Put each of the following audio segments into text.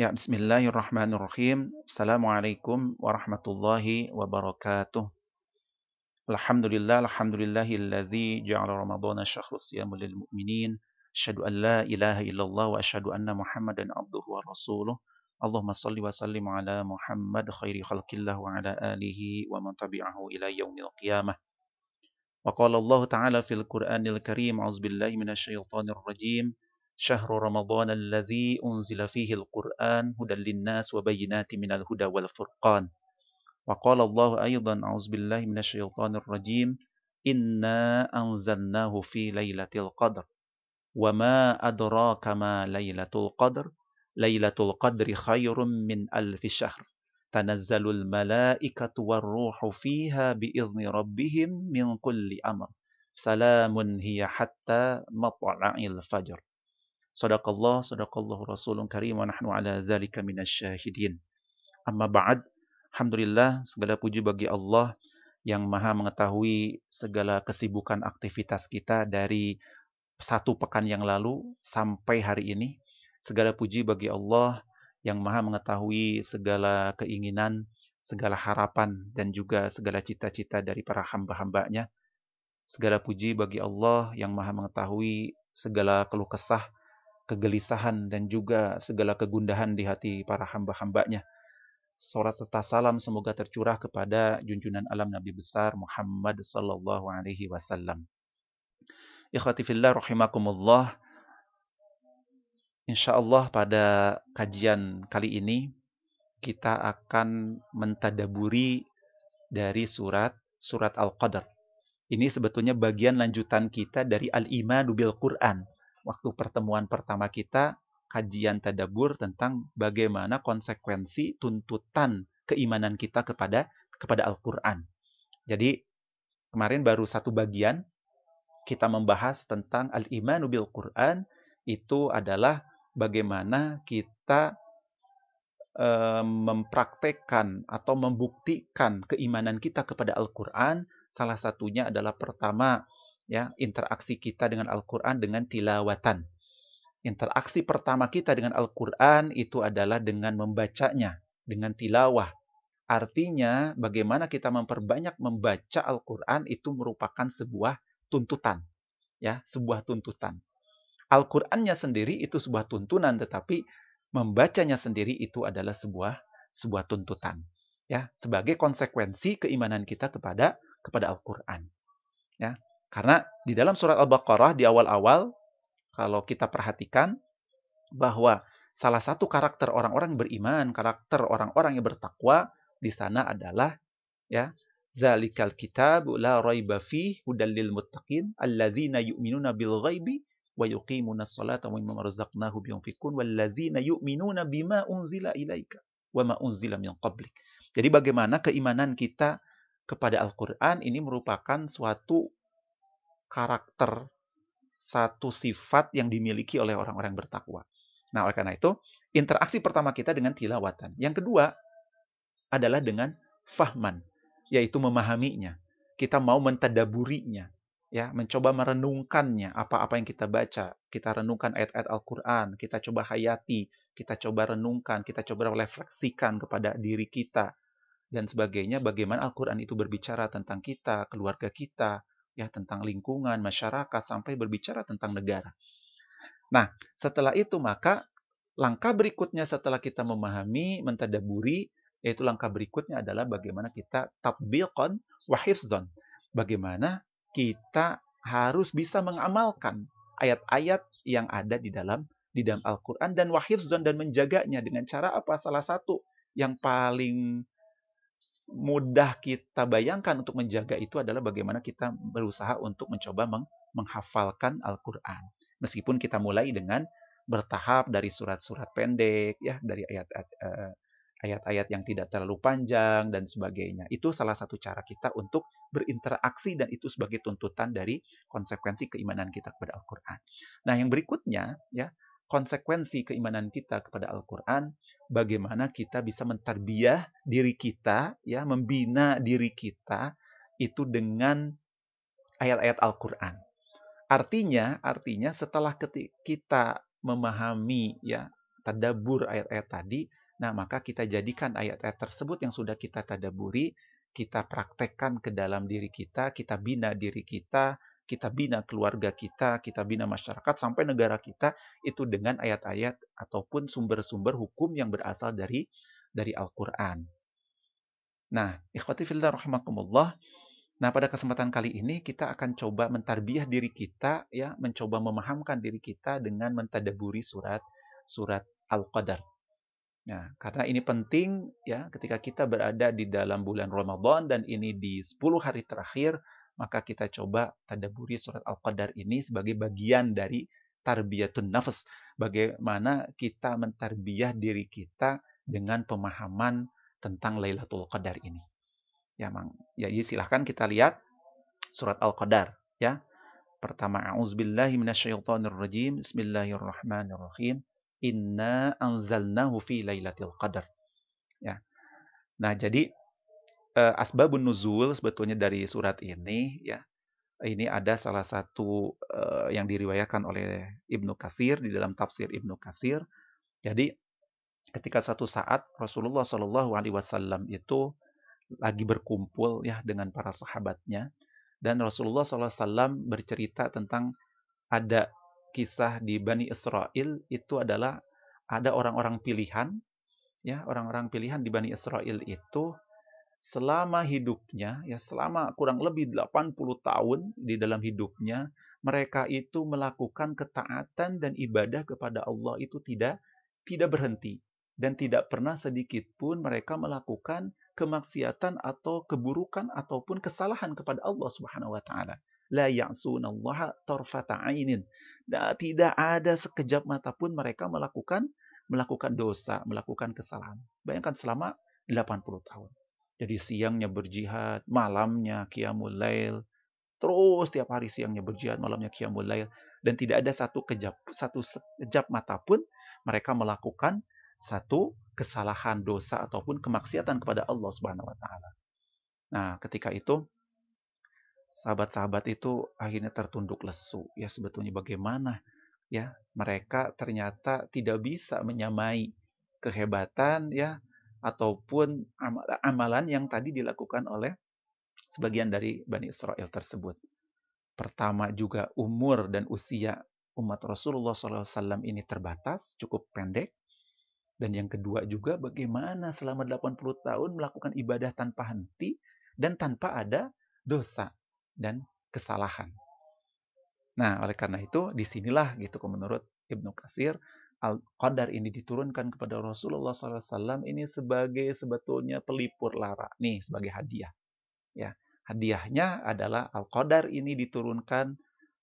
Ya, bismillahirrahmanirrahim. Assalamualaikum warahmatullahi wabarakatuh. Alhamdulillah, alhamdulillahilladzi ja'ala ramadhana syahrus siyamul lil mu'minin. Asyhadu an la ilaha illallah wa asyhadu anna Muhammadan abduhu wa rasuluh. Allahumma salli wa sallim ala Muhammad khairi khalqillah wa ala alihi wa man tabi'ahu ila yaumil qiyamah. Wa qala Allah ta'ala fil Qur'anil Karim, a'udzubillahi minasyaitonir rajim. شهر رمضان الذي أنزل فيه القرآن هدى للناس وبينات من الهدى والفرقان. وقال الله أيضا أعوذ بالله من الشيطان الرجيم. إنا أنزلناه في ليلة القدر. وما أدراك ما ليلة القدر؟ ليلة القدر خير من ألف شهر. تنزل الملائكة والروح فيها بإذن ربهم من كل أمر. سلام هي حتى مطلع الفجر. Sadaqallah, sadaqallahu rasulun karim wa nahnu ala zalika minasyahidin. Amma ba'd, Alhamdulillah segala puji bagi Allah yang maha mengetahui segala kesibukan aktivitas kita dari satu pekan yang lalu sampai hari ini. Segala puji bagi Allah yang maha mengetahui segala keinginan, segala harapan, dan juga segala cita-cita dari para hamba-hambanya. Segala puji bagi Allah yang maha mengetahui segala keluh kesah, kegelisahan dan juga segala kegundahan di hati para hamba-hambanya. Surat serta salam semoga tercurah kepada junjunan alam Nabi besar Muhammad sallallahu alaihi wasallam. Ikhwati fillah rahimakumullah. Insyaallah pada kajian kali ini kita akan mentadaburi dari surat surat Al-Qadar. Ini sebetulnya bagian lanjutan kita dari al-imanu bil Quran waktu pertemuan pertama kita kajian tadabur tentang bagaimana konsekuensi tuntutan keimanan kita kepada kepada Al-Qur'an. Jadi kemarin baru satu bagian kita membahas tentang al-imanu bil Qur'an itu adalah bagaimana kita e, mempraktekkan atau membuktikan keimanan kita kepada Al-Qur'an. Salah satunya adalah pertama ya interaksi kita dengan Al-Qur'an dengan tilawatan. Interaksi pertama kita dengan Al-Qur'an itu adalah dengan membacanya, dengan tilawah. Artinya bagaimana kita memperbanyak membaca Al-Qur'an itu merupakan sebuah tuntutan. Ya, sebuah tuntutan. Al-Qur'annya sendiri itu sebuah tuntunan tetapi membacanya sendiri itu adalah sebuah sebuah tuntutan. Ya, sebagai konsekuensi keimanan kita kepada kepada Al-Qur'an. Ya, karena di dalam surat Al-Baqarah di awal-awal kalau kita perhatikan bahwa salah satu karakter orang-orang beriman, karakter orang-orang yang bertakwa di sana adalah ya zalikal kitab la raiba fih hudal lil muttaqin allazina yu'minuna bil ghaibi wa yuqimuna as-salata wa mimma razaqnahum yunfikun wallazina yu'minuna bima unzila ilaika wa ma unzila min qablik. Jadi bagaimana keimanan kita kepada Al-Qur'an ini merupakan suatu karakter, satu sifat yang dimiliki oleh orang-orang bertakwa. Nah, oleh karena itu, interaksi pertama kita dengan tilawatan. Yang kedua adalah dengan fahman, yaitu memahaminya. Kita mau mentadaburinya, ya, mencoba merenungkannya, apa-apa yang kita baca. Kita renungkan ayat-ayat Al-Quran, kita coba hayati, kita coba renungkan, kita coba refleksikan kepada diri kita, dan sebagainya, bagaimana Al-Quran itu berbicara tentang kita, keluarga kita, ya tentang lingkungan, masyarakat sampai berbicara tentang negara. Nah, setelah itu maka langkah berikutnya setelah kita memahami, mentadaburi, yaitu langkah berikutnya adalah bagaimana kita tatbiqan wa hifzan. Bagaimana kita harus bisa mengamalkan ayat-ayat yang ada di dalam di dalam Al-Qur'an dan wahifzan dan menjaganya dengan cara apa? Salah satu yang paling mudah kita bayangkan untuk menjaga itu adalah bagaimana kita berusaha untuk mencoba meng menghafalkan Al-Quran. Meskipun kita mulai dengan bertahap dari surat-surat pendek, ya dari ayat-ayat uh, ayat-ayat yang tidak terlalu panjang dan sebagainya. Itu salah satu cara kita untuk berinteraksi dan itu sebagai tuntutan dari konsekuensi keimanan kita kepada Al-Qur'an. Nah, yang berikutnya ya, konsekuensi keimanan kita kepada Al-Quran, bagaimana kita bisa mentarbiah diri kita, ya, membina diri kita itu dengan ayat-ayat Al-Quran. Artinya, artinya setelah kita memahami, ya, tadabur ayat-ayat tadi, nah maka kita jadikan ayat-ayat tersebut yang sudah kita tadaburi, kita praktekkan ke dalam diri kita, kita bina diri kita, kita bina keluarga kita, kita bina masyarakat sampai negara kita itu dengan ayat-ayat ataupun sumber-sumber hukum yang berasal dari dari Al-Qur'an. Nah, ikhwati fillah rahimakumullah. Nah, pada kesempatan kali ini kita akan coba mentarbiah diri kita ya, mencoba memahamkan diri kita dengan mentadaburi surat surat Al-Qadar. Nah, karena ini penting ya ketika kita berada di dalam bulan Ramadan dan ini di 10 hari terakhir maka kita coba tadaburi surat Al-Qadar ini sebagai bagian dari tarbiyatun nafs. Bagaimana kita mentarbiyah diri kita dengan pemahaman tentang Lailatul Qadar ini. Ya, Mang. Ya, jadi silahkan kita lihat surat Al-Qadar ya. Pertama, a'udzubillahi minasyaitonirrajim. Bismillahirrahmanirrahim. Inna anzalnahu fi Lailatul Qadar. Ya. Nah, jadi uh, asbabun nuzul sebetulnya dari surat ini ya ini ada salah satu uh, yang diriwayatkan oleh Ibnu Katsir di dalam tafsir Ibnu Katsir. Jadi ketika satu saat Rasulullah Shallallahu Alaihi Wasallam itu lagi berkumpul ya dengan para sahabatnya dan Rasulullah SAW bercerita tentang ada kisah di Bani Israel itu adalah ada orang-orang pilihan ya orang-orang pilihan di Bani Israel itu selama hidupnya, ya selama kurang lebih 80 tahun di dalam hidupnya, mereka itu melakukan ketaatan dan ibadah kepada Allah itu tidak tidak berhenti dan tidak pernah sedikit pun mereka melakukan kemaksiatan atau keburukan ataupun kesalahan kepada Allah Subhanahu wa taala. La ya'sunallaha tarfata ainin. Dan tidak ada sekejap mata pun mereka melakukan melakukan dosa, melakukan kesalahan. Bayangkan selama 80 tahun. Jadi siangnya berjihad, malamnya qiyamul lail. Terus tiap hari siangnya berjihad, malamnya qiyamul lail. Dan tidak ada satu kejap, satu sekejap mata pun mereka melakukan satu kesalahan dosa ataupun kemaksiatan kepada Allah Subhanahu wa taala. Nah, ketika itu sahabat-sahabat itu akhirnya tertunduk lesu. Ya sebetulnya bagaimana ya mereka ternyata tidak bisa menyamai kehebatan ya ataupun amalan yang tadi dilakukan oleh sebagian dari Bani Israel tersebut. Pertama juga umur dan usia umat Rasulullah SAW ini terbatas, cukup pendek. Dan yang kedua juga bagaimana selama 80 tahun melakukan ibadah tanpa henti dan tanpa ada dosa dan kesalahan. Nah, oleh karena itu di sinilah gitu menurut Ibnu Kasir Al-Qadar ini diturunkan kepada Rasulullah SAW ini sebagai sebetulnya pelipur lara. Nih, sebagai hadiah. Ya, hadiahnya adalah Al-Qadar ini diturunkan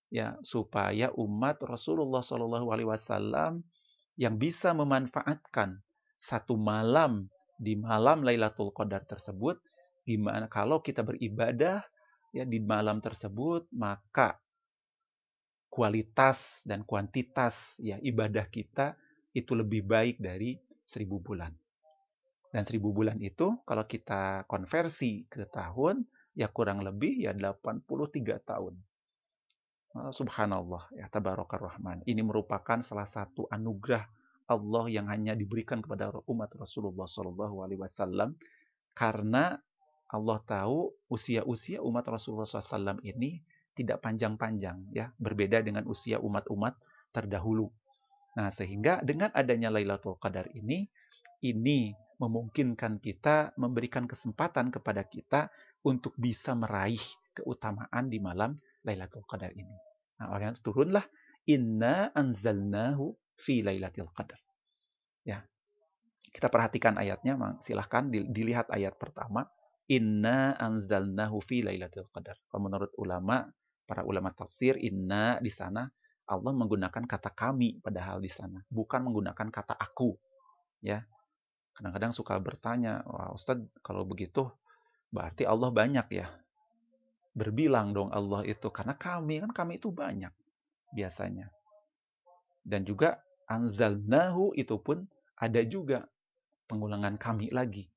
ya supaya umat Rasulullah SAW yang bisa memanfaatkan satu malam di malam Lailatul Qadar tersebut, gimana kalau kita beribadah ya di malam tersebut, maka kualitas dan kuantitas ya ibadah kita itu lebih baik dari seribu bulan. Dan seribu bulan itu kalau kita konversi ke tahun ya kurang lebih ya 83 tahun. Oh, subhanallah ya tabarakar rahman. Ini merupakan salah satu anugerah Allah yang hanya diberikan kepada umat Rasulullah Shallallahu Alaihi Wasallam karena Allah tahu usia-usia umat Rasulullah SAW ini tidak panjang-panjang ya, berbeda dengan usia umat-umat terdahulu. Nah, sehingga dengan adanya Lailatul Qadar ini ini memungkinkan kita memberikan kesempatan kepada kita untuk bisa meraih keutamaan di malam Lailatul Qadar ini. Nah, orang turunlah inna anzalnahu fi Lailatul Qadar. Ya. Kita perhatikan ayatnya, silahkan dilihat ayat pertama. Inna anzalnahu fi Lailatul Qadar. Kalau menurut ulama para ulama tafsir inna di sana Allah menggunakan kata kami padahal di sana bukan menggunakan kata aku. Ya. Kadang-kadang suka bertanya wah Ustadz kalau begitu berarti Allah banyak ya? Berbilang dong Allah itu karena kami kan kami itu banyak biasanya. Dan juga anzalnahu itu pun ada juga pengulangan kami lagi.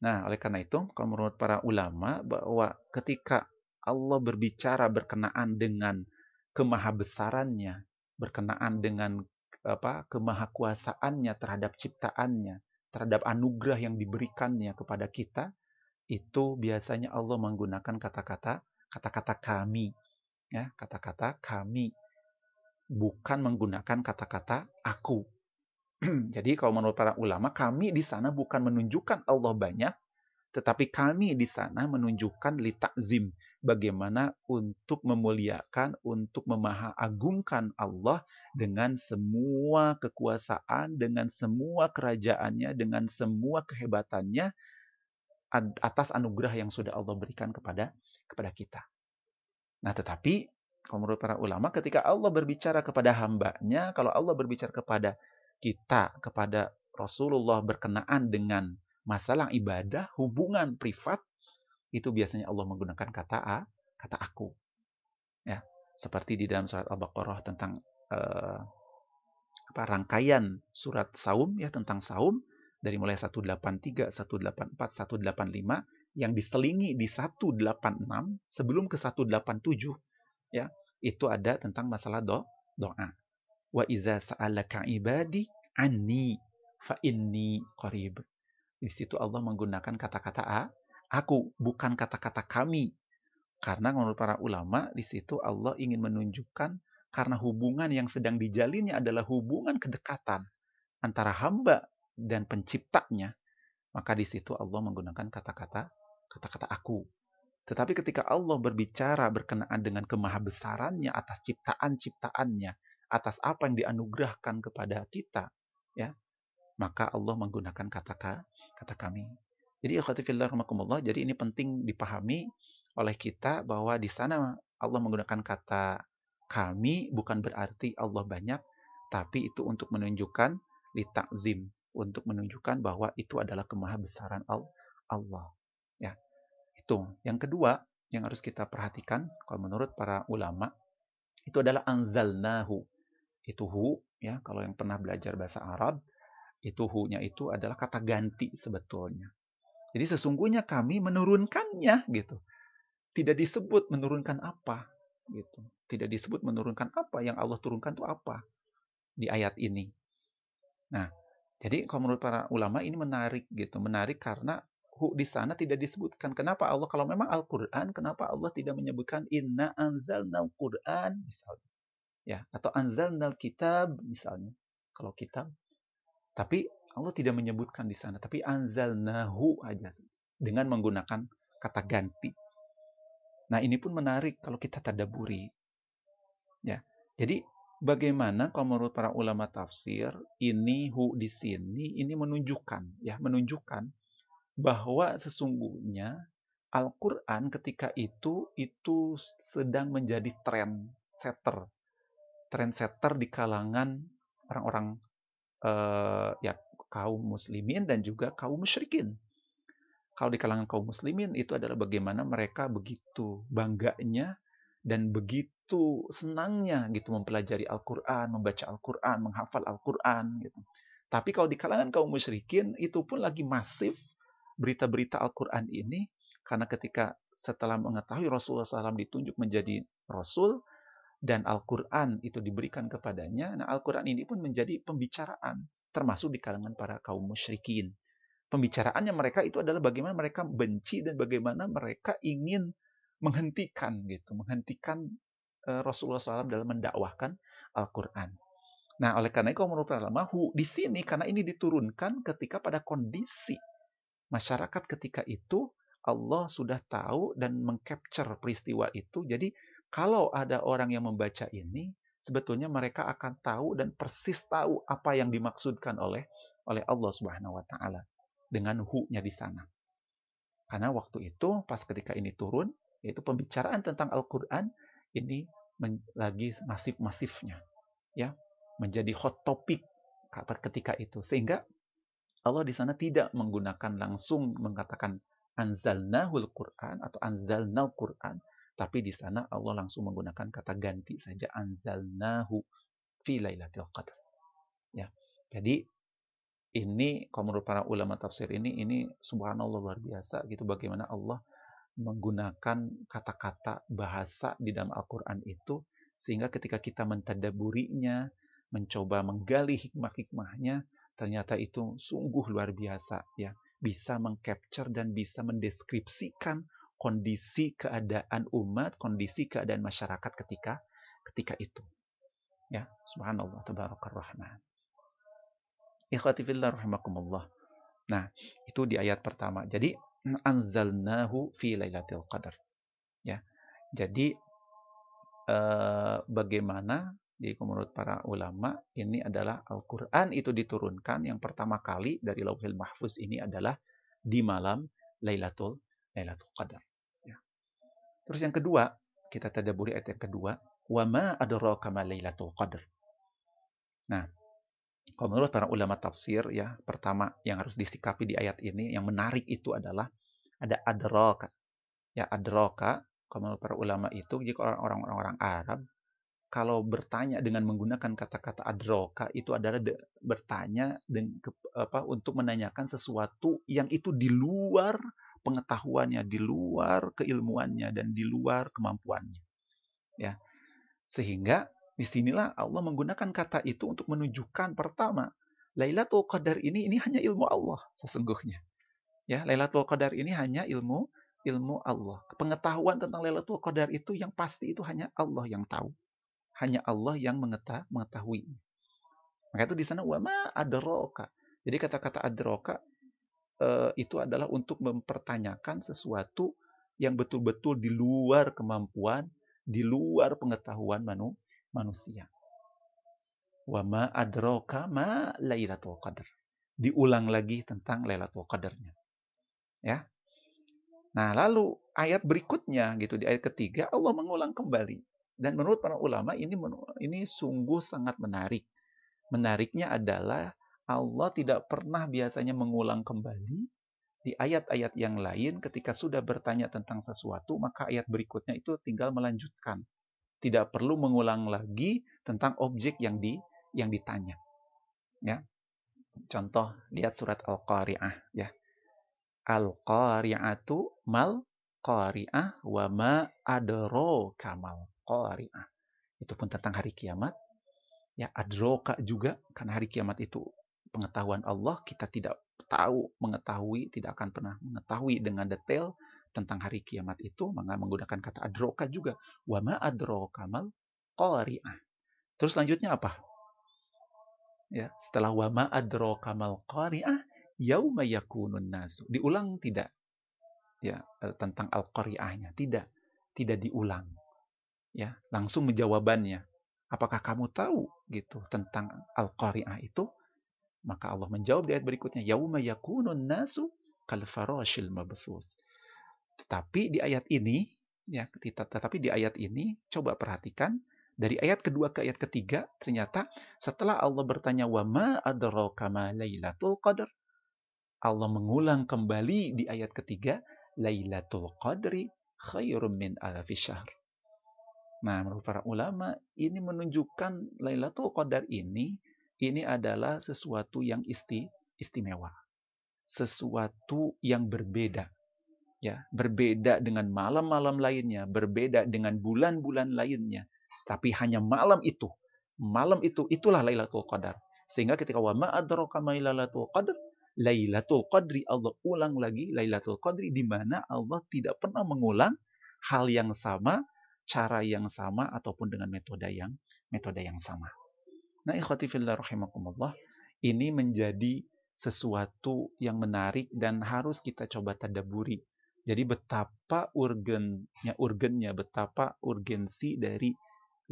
Nah, oleh karena itu, kalau menurut para ulama, bahwa ketika Allah berbicara berkenaan dengan kemahabesarannya, berkenaan dengan apa kemahakuasaannya terhadap ciptaannya, terhadap anugerah yang diberikannya kepada kita, itu biasanya Allah menggunakan kata-kata kata-kata kami ya, kata-kata kami bukan menggunakan kata-kata aku. Jadi kalau menurut para ulama, kami di sana bukan menunjukkan Allah banyak, tetapi kami di sana menunjukkan litakzim, bagaimana untuk memuliakan, untuk memahaagungkan Allah dengan semua kekuasaan, dengan semua kerajaannya, dengan semua kehebatannya atas anugerah yang sudah Allah berikan kepada kepada kita. Nah, tetapi kalau menurut para ulama, ketika Allah berbicara kepada hambanya, kalau Allah berbicara kepada kita, kepada Rasulullah berkenaan dengan masalah ibadah, hubungan privat, itu biasanya Allah menggunakan kata A, kata aku. Ya, seperti di dalam surat Al-Baqarah tentang uh, apa rangkaian surat saum ya tentang saum dari mulai 183, 184, 185 yang diselingi di 186 sebelum ke 187 ya itu ada tentang masalah do, doa wa iza sa'alaka ibadi anni fa inni qarib di situ Allah menggunakan kata-kata a aku bukan kata-kata kami. Karena menurut para ulama di situ Allah ingin menunjukkan karena hubungan yang sedang dijalinnya adalah hubungan kedekatan antara hamba dan penciptanya. Maka di situ Allah menggunakan kata-kata kata-kata aku. Tetapi ketika Allah berbicara berkenaan dengan kemahabesarannya atas ciptaan-ciptaannya, atas apa yang dianugerahkan kepada kita, ya, maka Allah menggunakan kata kata kami. Jadi akhwatifillah jadi ini penting dipahami oleh kita bahwa di sana Allah menggunakan kata kami bukan berarti Allah banyak, tapi itu untuk menunjukkan litakzim, untuk menunjukkan bahwa itu adalah kemahabesaran Allah. Ya. Itu. Yang kedua yang harus kita perhatikan kalau menurut para ulama itu adalah anzalnahu. Itu hu ya kalau yang pernah belajar bahasa Arab itu hu-nya itu adalah kata ganti sebetulnya. Jadi sesungguhnya kami menurunkannya gitu. Tidak disebut menurunkan apa gitu. Tidak disebut menurunkan apa yang Allah turunkan itu apa di ayat ini. Nah, jadi kalau menurut para ulama ini menarik gitu, menarik karena hu di sana tidak disebutkan. Kenapa Allah kalau memang Al-Qur'an, kenapa Allah tidak menyebutkan inna anzalnal Qur'an misalnya. Ya, atau anzalnal kitab misalnya. Kalau kitab. Tapi Allah tidak menyebutkan di sana, tapi anzalnahu aja dengan menggunakan kata ganti. Nah, ini pun menarik kalau kita tadaburi. Ya. Jadi bagaimana kalau menurut para ulama tafsir ini hu di sini ini menunjukkan ya menunjukkan bahwa sesungguhnya Al-Quran ketika itu itu sedang menjadi tren setter, tren setter di kalangan orang-orang uh, ya kaum muslimin dan juga kaum musyrikin. Kalau di kalangan kaum muslimin itu adalah bagaimana mereka begitu bangganya dan begitu senangnya gitu mempelajari Al-Quran, membaca Al-Quran, menghafal Al-Quran gitu. Tapi kalau di kalangan kaum musyrikin itu pun lagi masif berita-berita Al-Quran ini karena ketika setelah mengetahui Rasulullah SAW ditunjuk menjadi Rasul dan Al-Quran itu diberikan kepadanya, nah Al-Quran ini pun menjadi pembicaraan termasuk di kalangan para kaum musyrikin. Pembicaraannya mereka itu adalah bagaimana mereka benci dan bagaimana mereka ingin menghentikan gitu, menghentikan uh, Rasulullah SAW dalam mendakwahkan Al-Quran. Nah, oleh karena itu, menurut ulama, di sini karena ini diturunkan ketika pada kondisi masyarakat ketika itu Allah sudah tahu dan mengcapture peristiwa itu. Jadi kalau ada orang yang membaca ini, sebetulnya mereka akan tahu dan persis tahu apa yang dimaksudkan oleh oleh Allah Subhanahu wa taala dengan hu-nya di sana. Karena waktu itu pas ketika ini turun, yaitu pembicaraan tentang Al-Qur'an ini lagi masif-masifnya. Ya, menjadi hot topic ketika itu. Sehingga Allah di sana tidak menggunakan langsung mengatakan anzalnahul Quran atau anzalnal Quran, tapi di sana Allah langsung menggunakan kata ganti saja anzalnahu fi lailatul qadar. Ya. Jadi ini kalau menurut para ulama tafsir ini ini subhanallah luar biasa gitu bagaimana Allah menggunakan kata-kata bahasa di dalam Al-Qur'an itu sehingga ketika kita mentadaburinya, mencoba menggali hikmah-hikmahnya, ternyata itu sungguh luar biasa ya. Bisa mengcapture dan bisa mendeskripsikan kondisi keadaan umat, kondisi keadaan masyarakat ketika ketika itu. Ya, subhanallah tabarakar rahman. Ikhwati fillah rahimakumullah. Nah, itu di ayat pertama. Jadi anzalnahu fi lailatul qadar. Ya. Jadi eh, bagaimana di menurut para ulama ini adalah Al-Qur'an itu diturunkan yang pertama kali dari Lauhil Mahfuz ini adalah di malam Lailatul Lailatul Qadar. Terus yang kedua, kita tadaburi ayat yang kedua, wa ma adraka ma Lailatul Qadar. Nah, kalau menurut para ulama tafsir ya, pertama yang harus disikapi di ayat ini yang menarik itu adalah ada adraka. Ya, adraka kalau menurut para ulama itu jika orang-orang Arab kalau bertanya dengan menggunakan kata-kata adroka itu adalah de, bertanya dengan, apa, untuk menanyakan sesuatu yang itu di luar pengetahuannya, di luar keilmuannya dan di luar kemampuannya. Ya. Sehingga di sinilah Allah menggunakan kata itu untuk menunjukkan pertama, Lailatul Qadar ini ini hanya ilmu Allah sesungguhnya. Ya, Lailatul Qadar ini hanya ilmu ilmu Allah. Pengetahuan tentang Lailatul Qadar itu yang pasti itu hanya Allah yang tahu hanya Allah yang mengetahui. Maka itu di sana wama adroka. Jadi kata-kata adroka uh, itu adalah untuk mempertanyakan sesuatu yang betul-betul di luar kemampuan, di luar pengetahuan manu, manusia. Wama adroka ma Lailatul Qadar. Diulang lagi tentang Lailatul Qadarnya. Ya. Nah, lalu ayat berikutnya gitu di ayat ketiga Allah mengulang kembali dan menurut para ulama ini ini sungguh sangat menarik. Menariknya adalah Allah tidak pernah biasanya mengulang kembali di ayat-ayat yang lain ketika sudah bertanya tentang sesuatu maka ayat berikutnya itu tinggal melanjutkan. Tidak perlu mengulang lagi tentang objek yang di yang ditanya. Ya. Contoh lihat surat Al-Qari'ah ya. Al-Qari'atu mal qari'ah wa ma kamal qari'ah. Itu pun tentang hari kiamat. Ya, adroka juga karena hari kiamat itu pengetahuan Allah kita tidak tahu mengetahui tidak akan pernah mengetahui dengan detail tentang hari kiamat itu maka menggunakan kata adroka juga. Wama adroka mal qari'ah. Terus selanjutnya apa? Ya setelah wama adroka mal qari'ah yauma yakunun nasu. Diulang tidak? Ya eh, tentang al qari'ahnya tidak. Tidak diulang. Ya langsung menjawabannya. Apakah kamu tahu gitu tentang al-qari'ah itu maka Allah menjawab di ayat berikutnya yauma yakunun nasu kal farashil mabthus tetapi di ayat ini ya tetapi di ayat ini coba perhatikan dari ayat kedua ke ayat ketiga ternyata setelah Allah bertanya wa ma adraka ma lailatul qadar Allah mengulang kembali di ayat ketiga lailatul qadri khairum min alfi syahr. Nah, menurut para ulama, ini menunjukkan Lailatul Qadar ini ini adalah sesuatu yang isti, istimewa. Sesuatu yang berbeda. Ya, berbeda dengan malam-malam lainnya, berbeda dengan bulan-bulan lainnya. Tapi hanya malam itu. Malam itu itulah Lailatul Qadar. Sehingga ketika wa ma adraka Lailatul Qadar, Lailatul Qadri Allah ulang lagi Lailatul Qadri di mana Allah tidak pernah mengulang hal yang sama cara yang sama ataupun dengan metode yang metode yang sama. Nah, ikhwati fillah rahimakumullah, ini menjadi sesuatu yang menarik dan harus kita coba tadaburi. Jadi betapa urgennya urgennya betapa urgensi dari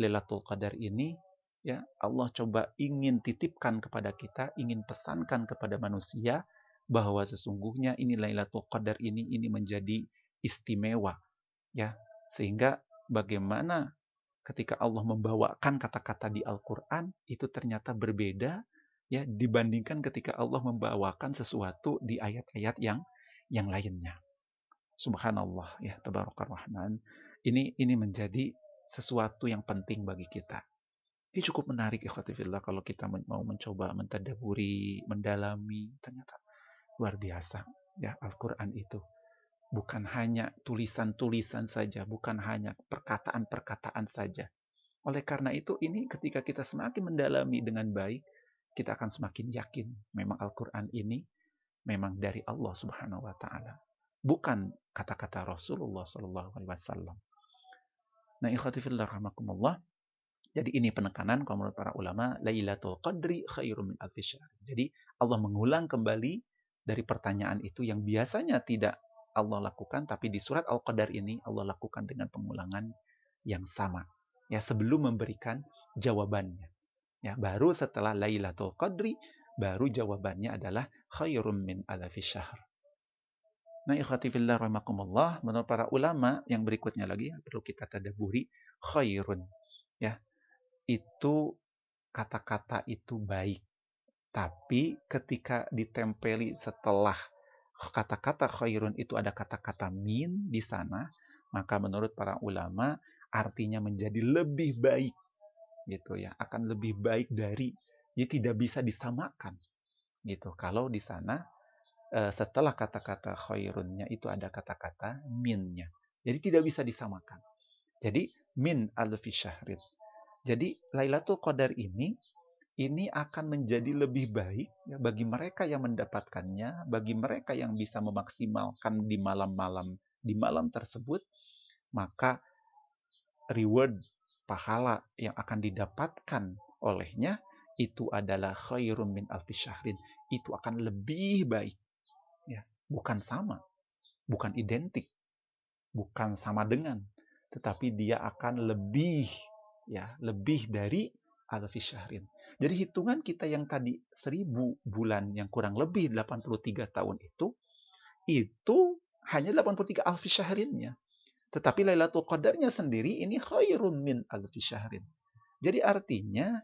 Lailatul Qadar ini ya Allah coba ingin titipkan kepada kita, ingin pesankan kepada manusia bahwa sesungguhnya ini Lailatul Qadar ini ini menjadi istimewa ya sehingga bagaimana ketika Allah membawakan kata-kata di Al-Qur'an itu ternyata berbeda ya dibandingkan ketika Allah membawakan sesuatu di ayat-ayat yang yang lainnya. Subhanallah ya tabarakar rahman. Ini ini menjadi sesuatu yang penting bagi kita. Ini cukup menarik ikhwatifillah kalau kita mau mencoba mentadaburi, mendalami, ternyata luar biasa ya Al-Qur'an itu bukan hanya tulisan-tulisan saja, bukan hanya perkataan-perkataan saja. Oleh karena itu ini ketika kita semakin mendalami dengan baik, kita akan semakin yakin memang Al-Qur'an ini memang dari Allah Subhanahu wa taala. Bukan kata-kata Rasulullah sallallahu alaihi wasallam. Nah, ikhwati fillah rahmakumullah. Jadi ini penekanan kalau menurut para ulama, Lailatul Qadri khairum min Jadi Allah mengulang kembali dari pertanyaan itu yang biasanya tidak Allah lakukan, tapi di surat Al-Qadar ini Allah lakukan dengan pengulangan yang sama. Ya, sebelum memberikan jawabannya. Ya, baru setelah Lailatul Qadri, baru jawabannya adalah khairum min alfi syahr. Nah, ikhwati fillah rahimakumullah, menurut para ulama yang berikutnya lagi yang perlu kita tadaburi, khairun. Ya. Itu kata-kata itu baik. Tapi ketika ditempeli setelah kata-kata khairun itu ada kata-kata min di sana, maka menurut para ulama artinya menjadi lebih baik. Gitu ya, akan lebih baik dari jadi tidak bisa disamakan. Gitu. Kalau di sana Eh, setelah kata-kata khairunnya itu ada kata-kata minnya. Jadi tidak bisa disamakan. Jadi min alfi syahrin. Jadi Lailatul Qadar ini ini akan menjadi lebih baik ya, bagi mereka yang mendapatkannya, bagi mereka yang bisa memaksimalkan di malam-malam di malam tersebut, maka reward pahala yang akan didapatkan olehnya itu adalah khairum min alfi syahrin. Itu akan lebih baik. Ya bukan sama bukan identik bukan sama dengan tetapi dia akan lebih ya lebih dari alfi syahrin jadi hitungan kita yang tadi seribu bulan yang kurang lebih 83 tahun itu itu hanya 83 alfi syahrinnya. Tetapi Lailatul Qadarnya sendiri ini khairun min alfi syahrin. Jadi artinya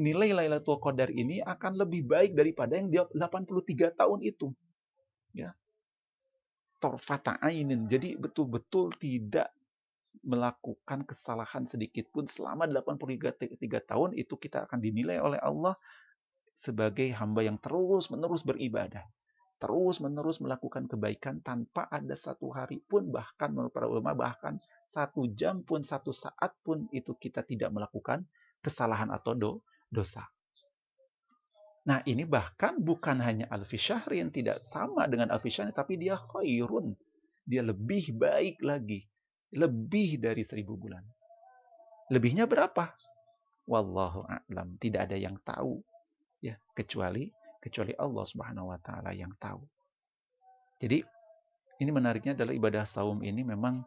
nilai Lailatul Qadar ini akan lebih baik daripada yang 83 tahun itu. Ya. Torfata ainin. Jadi betul-betul tidak melakukan kesalahan sedikit pun selama 83 tahun itu kita akan dinilai oleh Allah sebagai hamba yang terus-menerus beribadah terus-menerus melakukan kebaikan tanpa ada satu hari pun bahkan menurut para ulama bahkan satu jam pun satu saat pun itu kita tidak melakukan kesalahan atau do, dosa Nah ini bahkan bukan hanya alfi syahrin, tidak sama dengan alfi syahrin, tapi dia khairun. Dia lebih baik lagi. Lebih dari seribu bulan. Lebihnya berapa? Wallahu a'lam. Tidak ada yang tahu. ya Kecuali kecuali Allah subhanahu wa ta'ala yang tahu. Jadi ini menariknya adalah ibadah saum ini memang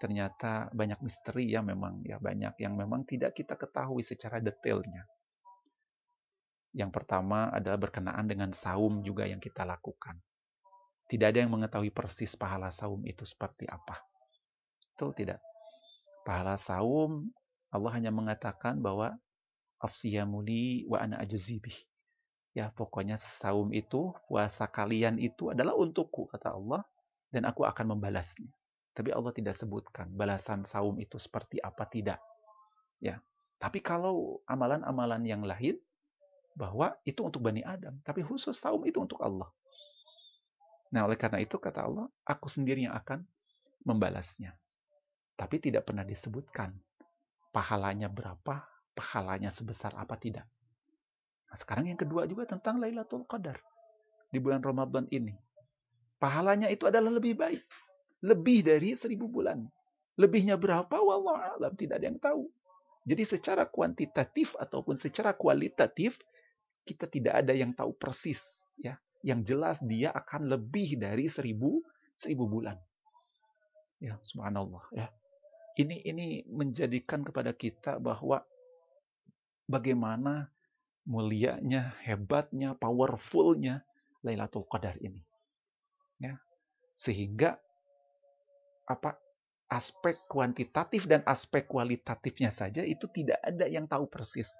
ternyata banyak misteri ya memang ya banyak yang memang tidak kita ketahui secara detailnya. Yang pertama adalah berkenaan dengan saum juga yang kita lakukan. Tidak ada yang mengetahui persis pahala saum itu seperti apa. Itu tidak. Pahala saum, Allah hanya mengatakan bahwa asyamuli wa ana ajzibih. Ya, pokoknya saum itu, puasa kalian itu adalah untukku, kata Allah, dan aku akan membalasnya. Tapi Allah tidak sebutkan balasan saum itu seperti apa tidak. Ya. Tapi kalau amalan-amalan yang lain bahwa itu untuk Bani Adam, tapi khusus saum itu untuk Allah. Nah, oleh karena itu kata Allah, aku sendiri yang akan membalasnya. Tapi tidak pernah disebutkan pahalanya berapa, pahalanya sebesar apa tidak. Nah, sekarang yang kedua juga tentang Lailatul Qadar di bulan Ramadan ini. Pahalanya itu adalah lebih baik. Lebih dari seribu bulan. Lebihnya berapa? Wallah alam. Tidak ada yang tahu. Jadi secara kuantitatif ataupun secara kualitatif, kita tidak ada yang tahu persis ya yang jelas dia akan lebih dari seribu seribu bulan ya subhanallah ya ini ini menjadikan kepada kita bahwa bagaimana mulianya hebatnya powerfulnya Lailatul Qadar ini ya sehingga apa aspek kuantitatif dan aspek kualitatifnya saja itu tidak ada yang tahu persis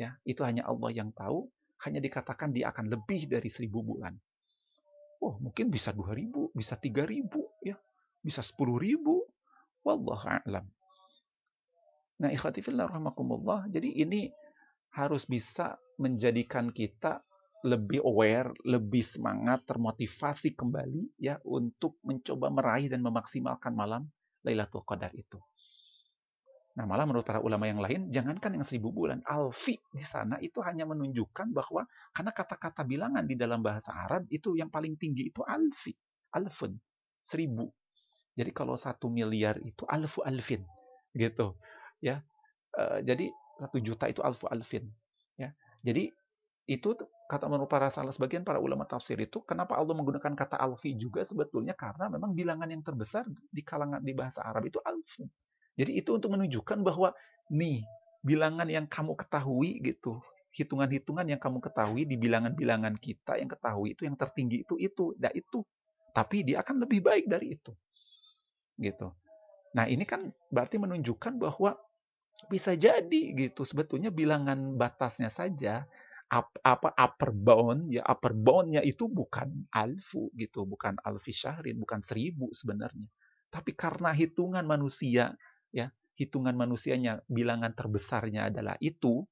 Ya, itu hanya Allah yang tahu. Hanya dikatakan dia akan lebih dari seribu bulan. Oh, mungkin bisa dua ribu, bisa tiga ribu, ya, bisa sepuluh ribu. Wallahu a'lam. Nah, ikhwati fillah rahmakumullah. Jadi ini harus bisa menjadikan kita lebih aware, lebih semangat, termotivasi kembali ya untuk mencoba meraih dan memaksimalkan malam Lailatul Qadar itu. Nah, malah menurut para ulama yang lain, jangankan yang seribu bulan, alfi di sana itu hanya menunjukkan bahwa karena kata-kata bilangan di dalam bahasa Arab itu yang paling tinggi itu alfi, alfun, seribu. Jadi kalau satu miliar itu alfu alfin, gitu, ya. E, jadi satu juta itu alfu alfin, ya. Jadi itu kata menurut para salah sebagian para ulama tafsir itu kenapa Allah menggunakan kata alfi juga sebetulnya karena memang bilangan yang terbesar di kalangan di bahasa Arab itu alfu jadi itu untuk menunjukkan bahwa nih bilangan yang kamu ketahui gitu, hitungan-hitungan yang kamu ketahui di bilangan-bilangan kita yang ketahui itu yang tertinggi itu itu, tidak itu. Tapi dia akan lebih baik dari itu. Gitu. Nah, ini kan berarti menunjukkan bahwa bisa jadi gitu sebetulnya bilangan batasnya saja apa upper bound ya upper boundnya itu bukan alfu gitu bukan alfi syahrin bukan seribu sebenarnya tapi karena hitungan manusia ya hitungan manusianya bilangan terbesarnya adalah itu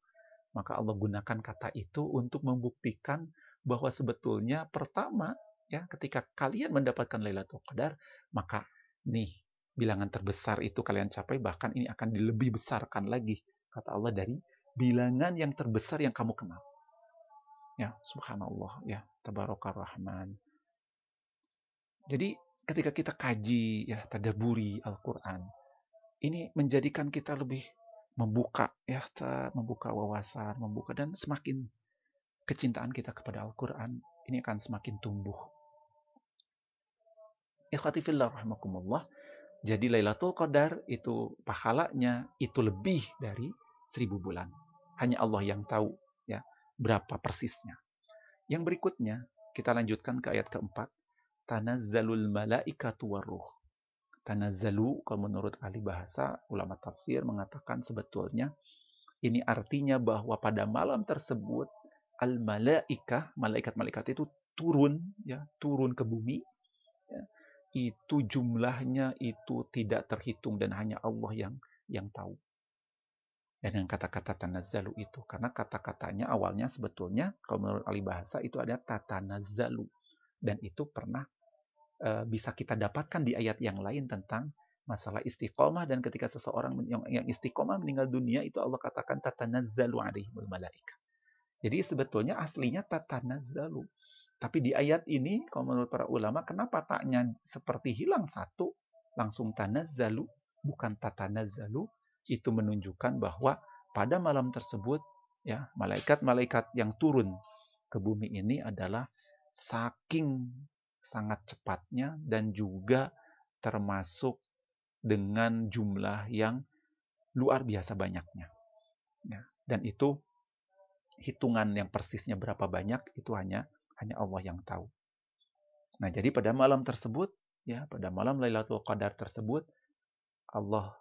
maka Allah gunakan kata itu untuk membuktikan bahwa sebetulnya pertama ya ketika kalian mendapatkan Lailatul Qadar maka nih bilangan terbesar itu kalian capai bahkan ini akan dilebih besarkan lagi kata Allah dari bilangan yang terbesar yang kamu kenal. Ya subhanallah ya tabarakar rahman jadi ketika kita kaji ya tadaburi Al-Qur'an ini menjadikan kita lebih membuka ya membuka wawasan membuka dan semakin kecintaan kita kepada Al-Quran ini akan semakin tumbuh ikhwati fillah rahmakumullah jadi Lailatul Qadar itu pahalanya itu lebih dari seribu bulan. Hanya Allah yang tahu ya berapa persisnya. Yang berikutnya kita lanjutkan ke ayat keempat. Tanazzalul malaikatu waruh Tanazzalu, kalau menurut ahli bahasa, ulama tafsir mengatakan sebetulnya ini artinya bahwa pada malam tersebut al-malaikah, malaikat-malaikat itu turun ya, turun ke bumi. Ya, itu jumlahnya itu tidak terhitung dan hanya Allah yang yang tahu. Dan yang kata-kata tanazzalu itu karena kata-katanya awalnya sebetulnya kalau menurut ahli bahasa itu ada tatanazzalu dan itu pernah Eh, bisa kita dapatkan di ayat yang lain tentang masalah istiqomah dan ketika seseorang yang, yang istiqomah meninggal dunia itu Allah katakan tatanazzalu alaihimul malaika. Jadi sebetulnya aslinya tatanazzalu. Tapi di ayat ini kalau menurut para ulama kenapa taknya seperti hilang satu langsung tanazzalu bukan tatanazzalu itu menunjukkan bahwa pada malam tersebut ya malaikat-malaikat yang turun ke bumi ini adalah saking sangat cepatnya dan juga termasuk dengan jumlah yang luar biasa banyaknya. Ya, dan itu hitungan yang persisnya berapa banyak itu hanya hanya Allah yang tahu. Nah, jadi pada malam tersebut ya, pada malam Lailatul Qadar tersebut Allah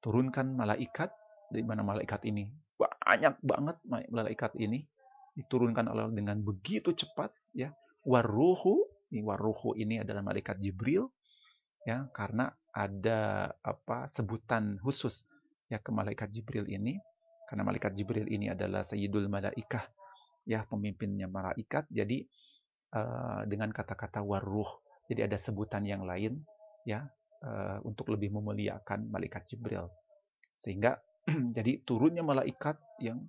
turunkan malaikat. Di mana malaikat ini? Banyak banget malaikat ini diturunkan Allah dengan begitu cepat ya. Waruhu waruhu ini adalah malaikat Jibril ya karena ada apa sebutan khusus ya ke malaikat Jibril ini. Karena malaikat Jibril ini adalah sayyidul malaikah ya pemimpinnya malaikat. Jadi uh, dengan kata-kata waruh jadi ada sebutan yang lain ya uh, untuk lebih memuliakan malaikat Jibril. Sehingga jadi turunnya malaikat yang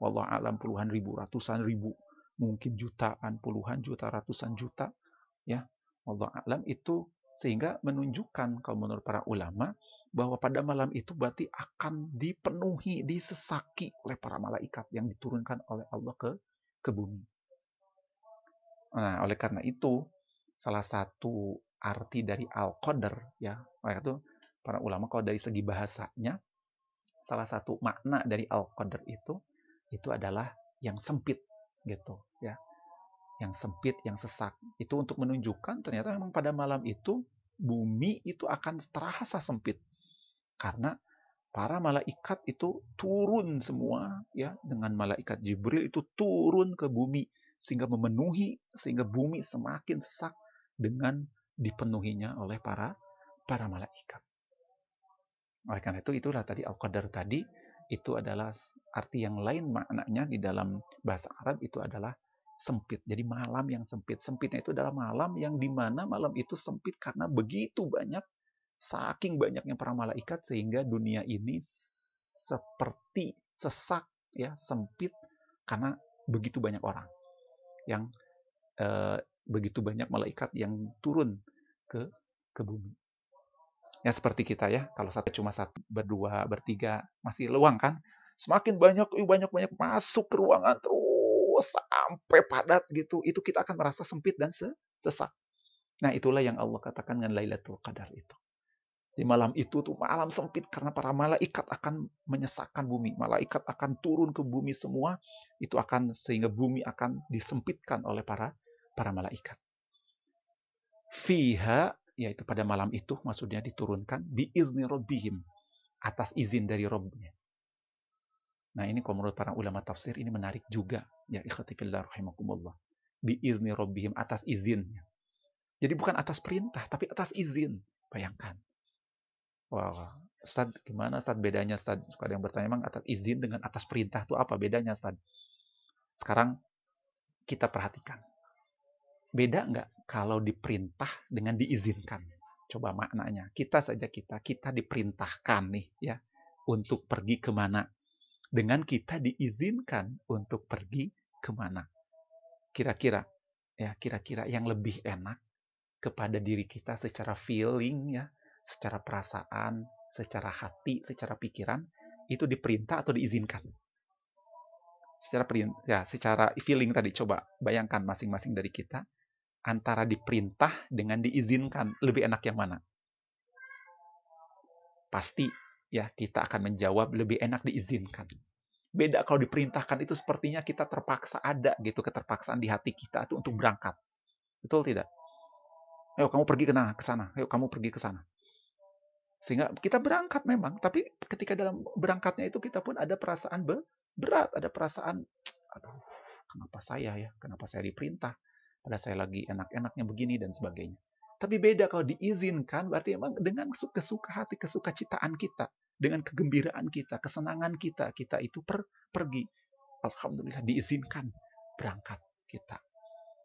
wallah alam puluhan ribu ratusan ribu mungkin jutaan puluhan juta ratusan juta ya Allah alam itu sehingga menunjukkan kalau menurut para ulama bahwa pada malam itu berarti akan dipenuhi disesaki oleh para malaikat yang diturunkan oleh Allah ke ke bumi. Nah, oleh karena itu salah satu arti dari al-qadar ya, mereka itu para ulama kalau dari segi bahasanya salah satu makna dari al-qadar itu itu adalah yang sempit gitu ya yang sempit, yang sesak. Itu untuk menunjukkan ternyata memang pada malam itu bumi itu akan terasa sempit. Karena para malaikat itu turun semua ya dengan malaikat Jibril itu turun ke bumi sehingga memenuhi sehingga bumi semakin sesak dengan dipenuhinya oleh para para malaikat. Oleh karena itu itulah tadi al-qadar tadi itu adalah arti yang lain maknanya di dalam bahasa Arab itu adalah sempit. Jadi malam yang sempit. Sempitnya itu adalah malam yang di mana malam itu sempit karena begitu banyak Saking banyaknya para malaikat sehingga dunia ini seperti sesak ya, sempit karena begitu banyak orang yang eh, begitu banyak malaikat yang turun ke ke bumi. Ya seperti kita ya, kalau satu cuma satu, berdua, bertiga, masih luang kan? Semakin banyak, banyak-banyak masuk ke ruangan terus sampai padat gitu, itu kita akan merasa sempit dan sesak. Nah itulah yang Allah katakan dengan Lailatul Qadar itu. Di malam itu tuh malam sempit karena para malaikat akan menyesakkan bumi. Malaikat akan turun ke bumi semua. Itu akan sehingga bumi akan disempitkan oleh para para malaikat. Fiha yaitu pada malam itu maksudnya diturunkan biizni rabbihim atas izin dari Robnya. Nah ini kalau menurut para ulama tafsir ini menarik juga ya ikhati fillah rahimakumullah. Biizni rabbihim atas izinnya. Jadi bukan atas perintah tapi atas izin. Bayangkan. Wah, Ustaz gimana Ustaz bedanya Ustaz? Ada yang bertanya memang atas izin dengan atas perintah itu apa bedanya Ustaz? Sekarang kita perhatikan. Beda nggak kalau diperintah dengan diizinkan? Coba maknanya. Kita saja kita, kita diperintahkan nih ya untuk pergi ke mana. Dengan kita diizinkan untuk pergi ke mana. Kira-kira ya kira-kira yang lebih enak kepada diri kita secara feeling ya, secara perasaan, secara hati, secara pikiran itu diperintah atau diizinkan secara ya secara feeling tadi coba bayangkan masing-masing dari kita antara diperintah dengan diizinkan lebih enak yang mana? Pasti ya kita akan menjawab lebih enak diizinkan. Beda kalau diperintahkan itu sepertinya kita terpaksa ada gitu keterpaksaan di hati kita itu untuk berangkat. Betul tidak? Ayo kamu pergi ke sana. Ayo kamu pergi ke sana. Sehingga kita berangkat memang, tapi ketika dalam berangkatnya itu kita pun ada perasaan berat, ada perasaan aduh, kenapa saya ya? Kenapa saya diperintah? pada saya lagi enak-enaknya begini dan sebagainya. Tapi beda kalau diizinkan berarti memang dengan kesuka hati, kesuka citaan kita, dengan kegembiraan kita, kesenangan kita, kita itu per, pergi. Alhamdulillah diizinkan berangkat kita.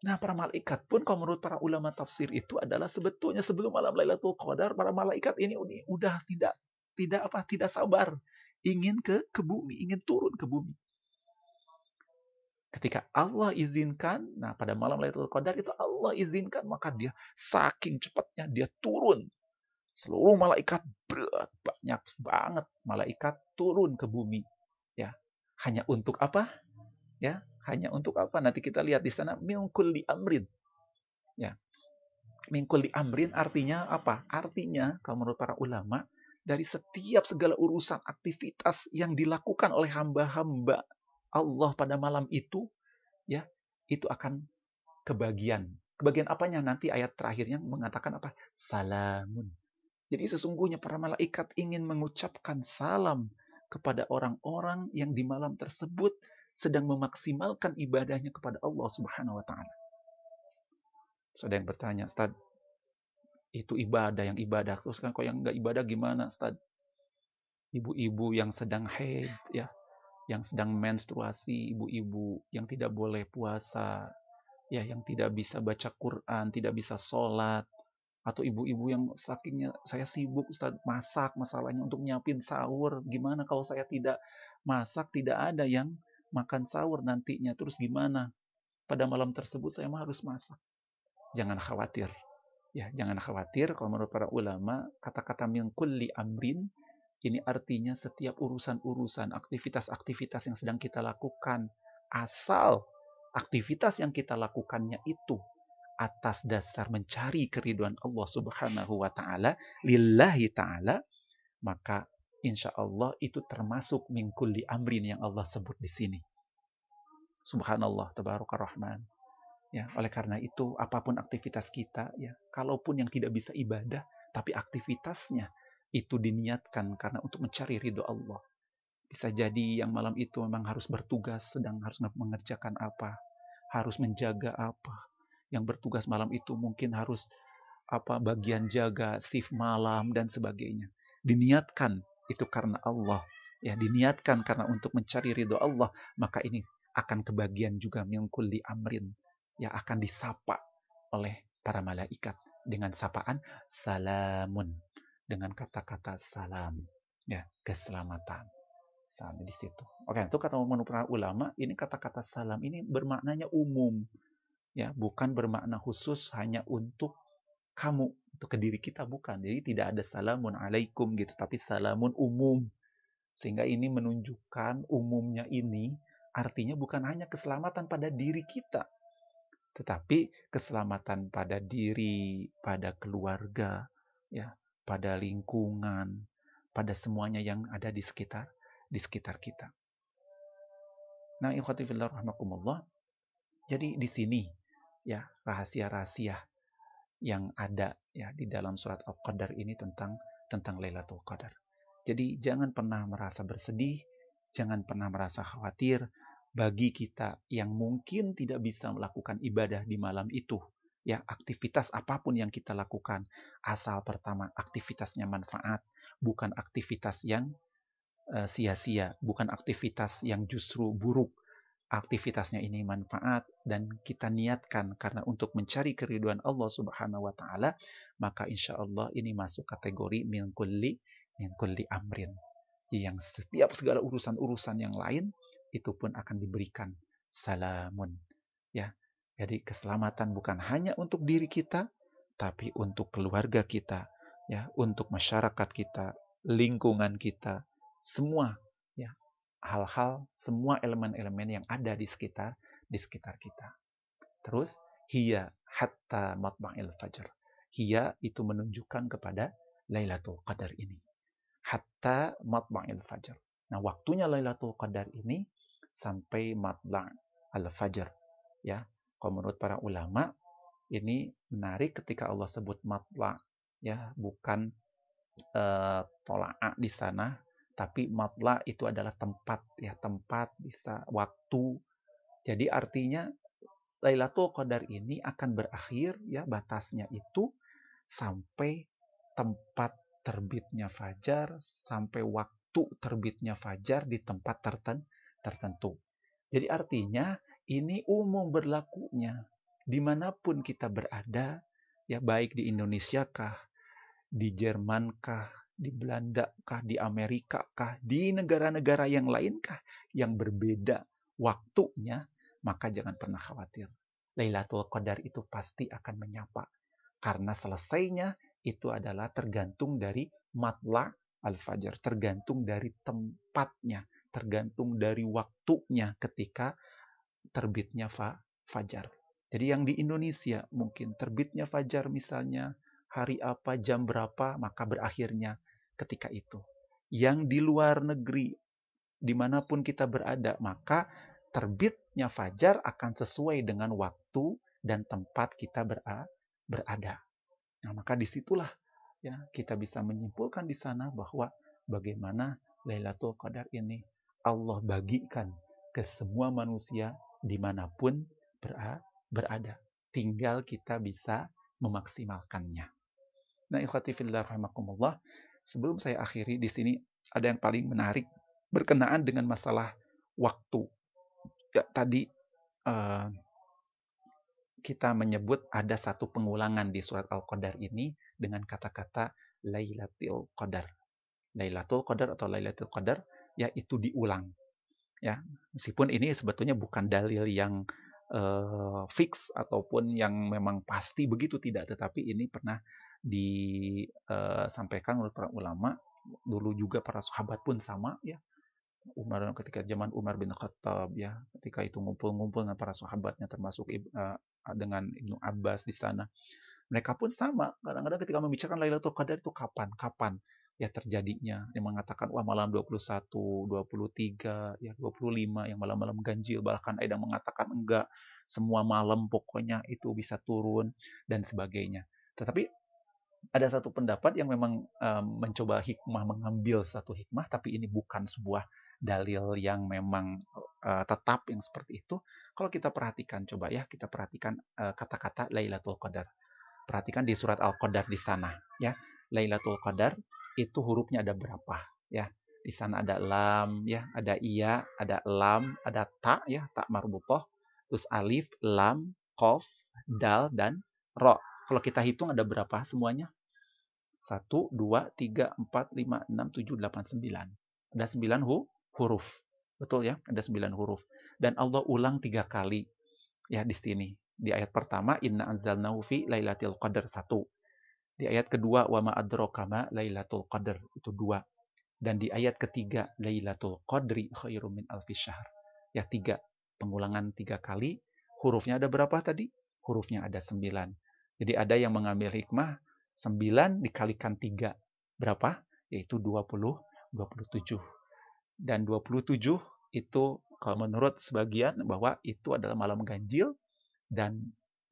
Nah, para malaikat pun kalau menurut para ulama tafsir itu adalah sebetulnya sebelum malam Lailatul Qadar para malaikat ini udah tidak tidak apa tidak sabar ingin ke ke bumi, ingin turun ke bumi. Ketika Allah izinkan, nah pada malam Lailatul Qadar itu Allah izinkan, maka dia saking cepatnya dia turun. Seluruh malaikat berat, banyak banget malaikat turun ke bumi. Ya, hanya untuk apa? Ya, hanya untuk apa? Nanti kita lihat di sana mingkul di amrin. Ya. Mingkul di amrin artinya apa? Artinya kalau menurut para ulama dari setiap segala urusan aktivitas yang dilakukan oleh hamba-hamba Allah pada malam itu ya itu akan kebagian. Kebagian apanya nanti ayat terakhirnya mengatakan apa? Salamun. Jadi sesungguhnya para malaikat ingin mengucapkan salam kepada orang-orang yang di malam tersebut sedang memaksimalkan ibadahnya kepada Allah Subhanahu wa taala. Ada yang bertanya, Ustaz, itu ibadah yang ibadah terus kan kok yang nggak ibadah gimana, Ustaz? Ibu-ibu yang sedang haid ya, yang sedang menstruasi, ibu-ibu yang tidak boleh puasa, ya yang tidak bisa baca Quran, tidak bisa sholat, atau ibu-ibu yang sakitnya saya sibuk Ustaz masak masalahnya untuk nyiapin sahur, gimana kalau saya tidak masak, tidak ada yang makan sahur nantinya, terus gimana? Pada malam tersebut saya harus masak. Jangan khawatir. Ya, jangan khawatir kalau menurut para ulama kata-kata min kulli amrin ini artinya setiap urusan-urusan, aktivitas-aktivitas yang sedang kita lakukan, asal aktivitas yang kita lakukannya itu atas dasar mencari keriduan Allah Subhanahu wa taala, lillahi taala, maka insya Allah itu termasuk mingkul di amrin yang Allah sebut di sini. Subhanallah, tabaraka rahman. Ya, oleh karena itu apa pun aktivitas kita ya, kalaupun yang tidak bisa ibadah tapi aktivitasnya itu diniatkan karena untuk mencari ridho Allah. Bisa jadi yang malam itu memang harus bertugas, sedang harus mengerjakan apa, harus menjaga apa. Yang bertugas malam itu mungkin harus apa bagian jaga shift malam dan sebagainya. Diniatkan itu karena Allah, ya diniatkan karena untuk mencari ridho Allah, maka ini akan kebagian juga mingkul di amrin. Yang akan disapa oleh para malaikat. Dengan sapaan? Salamun. Dengan kata-kata salam, ya, keselamatan. Salam di situ. Oke, itu kata para ulama, ini kata-kata salam ini bermaknanya umum. Ya, bukan bermakna khusus hanya untuk kamu, untuk ke diri kita bukan. Jadi tidak ada salamun alaikum gitu, tapi salamun umum. Sehingga ini menunjukkan umumnya ini artinya bukan hanya keselamatan pada diri kita, tetapi keselamatan pada diri, pada keluarga, ya, pada lingkungan, pada semuanya yang ada di sekitar di sekitar kita. Nah, ikhwati fillah rahmakumullah. Jadi di sini ya rahasia-rahasia yang ada ya di dalam surat Al-Qadar ini tentang tentang Lailatul Qadar. Jadi jangan pernah merasa bersedih, jangan pernah merasa khawatir, bagi kita yang mungkin tidak bisa melakukan ibadah di malam itu, ya aktivitas apa pun yang kita lakukan, asal pertama aktivitasnya manfaat, bukan aktivitas yang eh, sia-sia, uh, bukan aktivitas yang justru buruk. Aktivitasnya ini manfaat dan kita niatkan karena untuk mencari keriduan Allah Subhanahu wa taala, maka insya Allah ini masuk kategori min kulli min kulli amrin. Yang setiap segala urusan-urusan yang lain itu pun akan diberikan salamun. Ya. Jadi keselamatan bukan hanya untuk diri kita, tapi untuk keluarga kita, ya, untuk masyarakat kita, lingkungan kita, semua hal-hal, semua elemen-elemen yang ada di sekitar di sekitar kita. Terus hiya hatta matba'il fajr. Hiya itu menunjukkan kepada Lailatul Qadar ini. Hatta matba'il fajr. Nah, waktunya Lailatul Qadar ini sampai matla al-fajr. Ya, kalau menurut para ulama ini menarik ketika Allah sebut matla ya, bukan uh, tola'a di sana, tapi matla itu adalah tempat ya, tempat bisa waktu. Jadi artinya Lailatul Qadar ini akan berakhir ya batasnya itu sampai tempat terbitnya fajar sampai waktu terbitnya fajar di tempat tertentu tertentu. Jadi artinya ini umum berlakunya di mana pun kita berada, ya baik di Indonesia kah, di Jerman kah, di Belanda kah, di Amerika kah, di negara-negara yang lain kah yang berbeda waktunya, maka jangan pernah khawatir. Lailatul Qadar itu pasti akan menyapa. Karena selesainya itu adalah tergantung dari matla al-fajr, tergantung dari tempatnya, tergantung dari waktunya ketika terbitnya fa fajar. Jadi yang di Indonesia mungkin terbitnya fajar misalnya hari apa, jam berapa, maka berakhirnya ketika itu. Yang di luar negeri, di mana pun kita berada, maka terbitnya fajar akan sesuai dengan waktu dan tempat kita berada. Nah, maka di situlah ya kita bisa menyimpulkan di sana bahwa bagaimana Lailatul Qadar ini Allah bagikan ke semua manusia di mana pun berada. Tinggal kita bisa memaksimalkannya. Nah, ikhwati fillah rahimakumullah, sebelum saya akhiri di sini ada yang paling menarik berkenaan dengan masalah waktu. Ya, tadi uh, kita menyebut ada satu pengulangan di surat Al-Qadar ini dengan kata-kata Lailatul Qadar. Lailatul Qadar atau Lailatul Qadar ya itu diulang. Ya, meskipun ini sebetulnya bukan dalil yang uh, fix ataupun yang memang pasti begitu tidak, tetapi ini pernah disampaikan eh, oleh para ulama. Dulu juga para sahabat pun sama ya. Umar ketika zaman Umar bin Khattab ya ketika itu ngumpul-ngumpul dengan para sahabatnya termasuk dengan Ibnu Abbas di sana mereka pun sama. Kadang-kadang ketika membicarakan Lailatul Qadar itu kapan kapan ya terjadinya. Yang mengatakan wah malam 21, 23, ya 25 yang malam-malam ganjil. Bahkan ada yang mengatakan enggak semua malam pokoknya itu bisa turun dan sebagainya. Tetapi ada satu pendapat yang memang um, mencoba hikmah mengambil satu hikmah tapi ini bukan sebuah dalil yang memang uh, tetap yang seperti itu. Kalau kita perhatikan coba ya, kita perhatikan kata-kata uh, Lailatul Qadar. Perhatikan di surat Al-Qadar di sana ya. Lailatul Qadar itu hurufnya ada berapa ya di sana ada lam ya ada iya ada lam ada ta ya tak marbutoh terus alif lam kof dal dan ro kalau kita hitung ada berapa semuanya 1, 2, 3, 4, 5, 6, 7, 8, 9. Ada 9 hu, huruf. Betul ya? Ada 9 huruf. Dan Allah ulang tiga kali ya di sini. Di ayat pertama, Inna anzalnahu fi lailatul qadar. Satu. Di ayat kedua, Wa ma adrokama lailatul qadar. Itu dua. Dan di ayat ketiga, Lailatul Qadri khairum min alfi syahr. Ya tiga. Pengulangan tiga kali. Hurufnya ada berapa tadi? Hurufnya ada sembilan. Jadi ada yang mengambil hikmah 9 dikalikan 3. Berapa? Yaitu 20, 27. Dan 27 itu kalau menurut sebagian bahwa itu adalah malam ganjil dan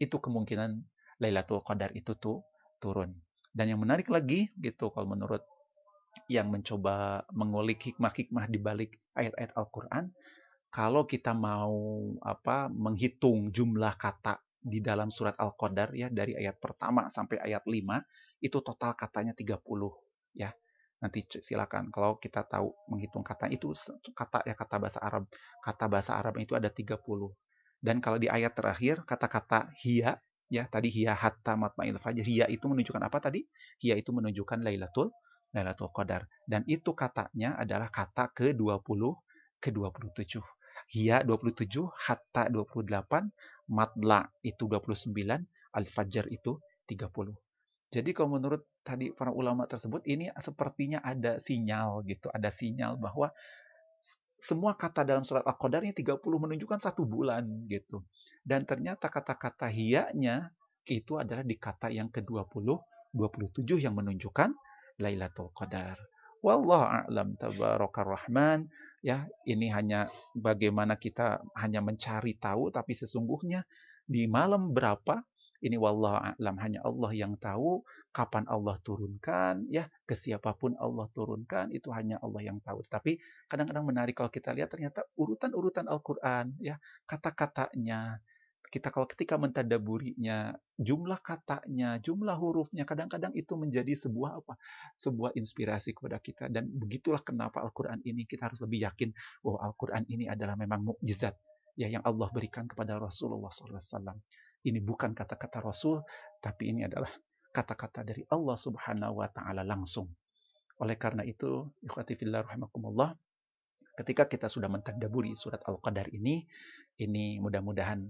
itu kemungkinan Lailatul Qadar itu tuh turun. Dan yang menarik lagi gitu kalau menurut yang mencoba mengulik hikmah-hikmah di balik ayat-ayat Al-Qur'an, kalau kita mau apa menghitung jumlah kata di dalam surat Al-Qadar ya dari ayat pertama sampai ayat 5 itu total katanya 30 ya. Nanti silakan kalau kita tahu menghitung kata itu kata ya kata bahasa Arab. Kata bahasa Arab itu ada 30. Dan kalau di ayat terakhir kata-kata hiya ya tadi hiya hatta matma'il fajr hiya itu menunjukkan apa tadi? Hiya itu menunjukkan Lailatul Lailatul Qadar dan itu katanya adalah kata ke-20 ke-27. Hiya 27, hatta 28, matla itu 29, al-fajr itu 30. Jadi kalau menurut tadi para ulama tersebut ini sepertinya ada sinyal gitu, ada sinyal bahwa semua kata dalam surat Al-Qadar ini 30 menunjukkan satu bulan gitu. Dan ternyata kata-kata hiyanya itu adalah di kata yang ke-20, 27 yang menunjukkan Lailatul Qadar. Wallahu a'lam tabarakar rahman. Ya, ini hanya bagaimana kita hanya mencari tahu tapi sesungguhnya di malam berapa ini wallahu a'lam hanya Allah yang tahu kapan Allah turunkan ya ke siapa pun Allah turunkan itu hanya Allah yang tahu. Tapi kadang-kadang menarik kalau kita lihat ternyata urutan-urutan Al-Qur'an ya kata-katanya kita kalau ketika mentadaburinya, jumlah katanya, jumlah hurufnya, kadang-kadang itu menjadi sebuah apa? Sebuah inspirasi kepada kita. Dan begitulah kenapa Al-Quran ini kita harus lebih yakin bahwa Al-Quran ini adalah memang mukjizat ya yang Allah berikan kepada Rasulullah SAW. Ini bukan kata-kata Rasul, tapi ini adalah kata-kata dari Allah Subhanahu wa taala langsung. Oleh karena itu, ikhwati rahimakumullah, ketika kita sudah mentadaburi surat Al-Qadar ini, ini mudah-mudahan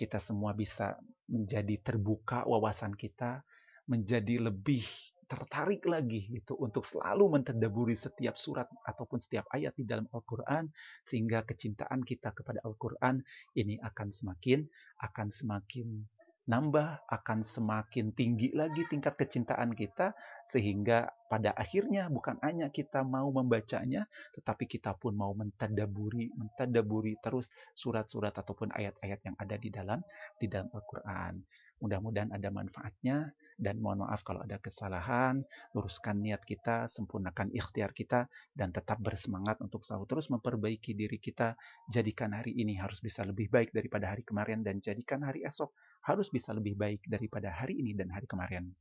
kita semua bisa menjadi terbuka wawasan kita, menjadi lebih tertarik lagi gitu untuk selalu mentadaburi setiap surat ataupun setiap ayat di dalam Al-Qur'an sehingga kecintaan kita kepada Al-Qur'an ini akan semakin akan semakin nambah akan semakin tinggi lagi tingkat kecintaan kita sehingga pada akhirnya bukan hanya kita mau membacanya tetapi kita pun mau mentadaburi mentadaburi terus surat-surat ataupun ayat-ayat yang ada di dalam di dalam Al-Qur'an. Mudah-mudahan ada manfaatnya dan mohon maaf kalau ada kesalahan, luruskan niat kita, sempurnakan ikhtiar kita, dan tetap bersemangat untuk selalu terus memperbaiki diri kita. Jadikan hari ini harus bisa lebih baik daripada hari kemarin, dan jadikan hari esok harus bisa lebih baik daripada hari ini dan hari kemarin.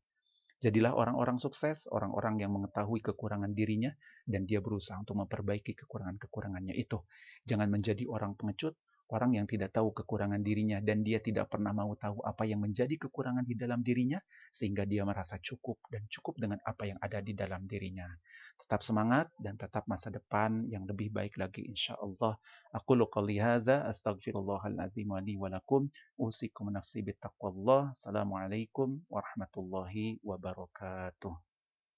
Jadilah orang-orang sukses, orang-orang yang mengetahui kekurangan dirinya, dan dia berusaha untuk memperbaiki kekurangan-kekurangannya itu. Jangan menjadi orang pengecut, orang yang tidak tahu kekurangan dirinya dan dia tidak pernah mau tahu apa yang menjadi kekurangan di dalam dirinya sehingga dia merasa cukup dan cukup dengan apa yang ada di dalam dirinya. Tetap semangat dan tetap masa depan yang lebih baik lagi insya Allah. Aku qouli hadza astaghfirullahalazim wa lakum usikum nafsi bittaqwallah. Assalamualaikum warahmatullahi wabarakatuh.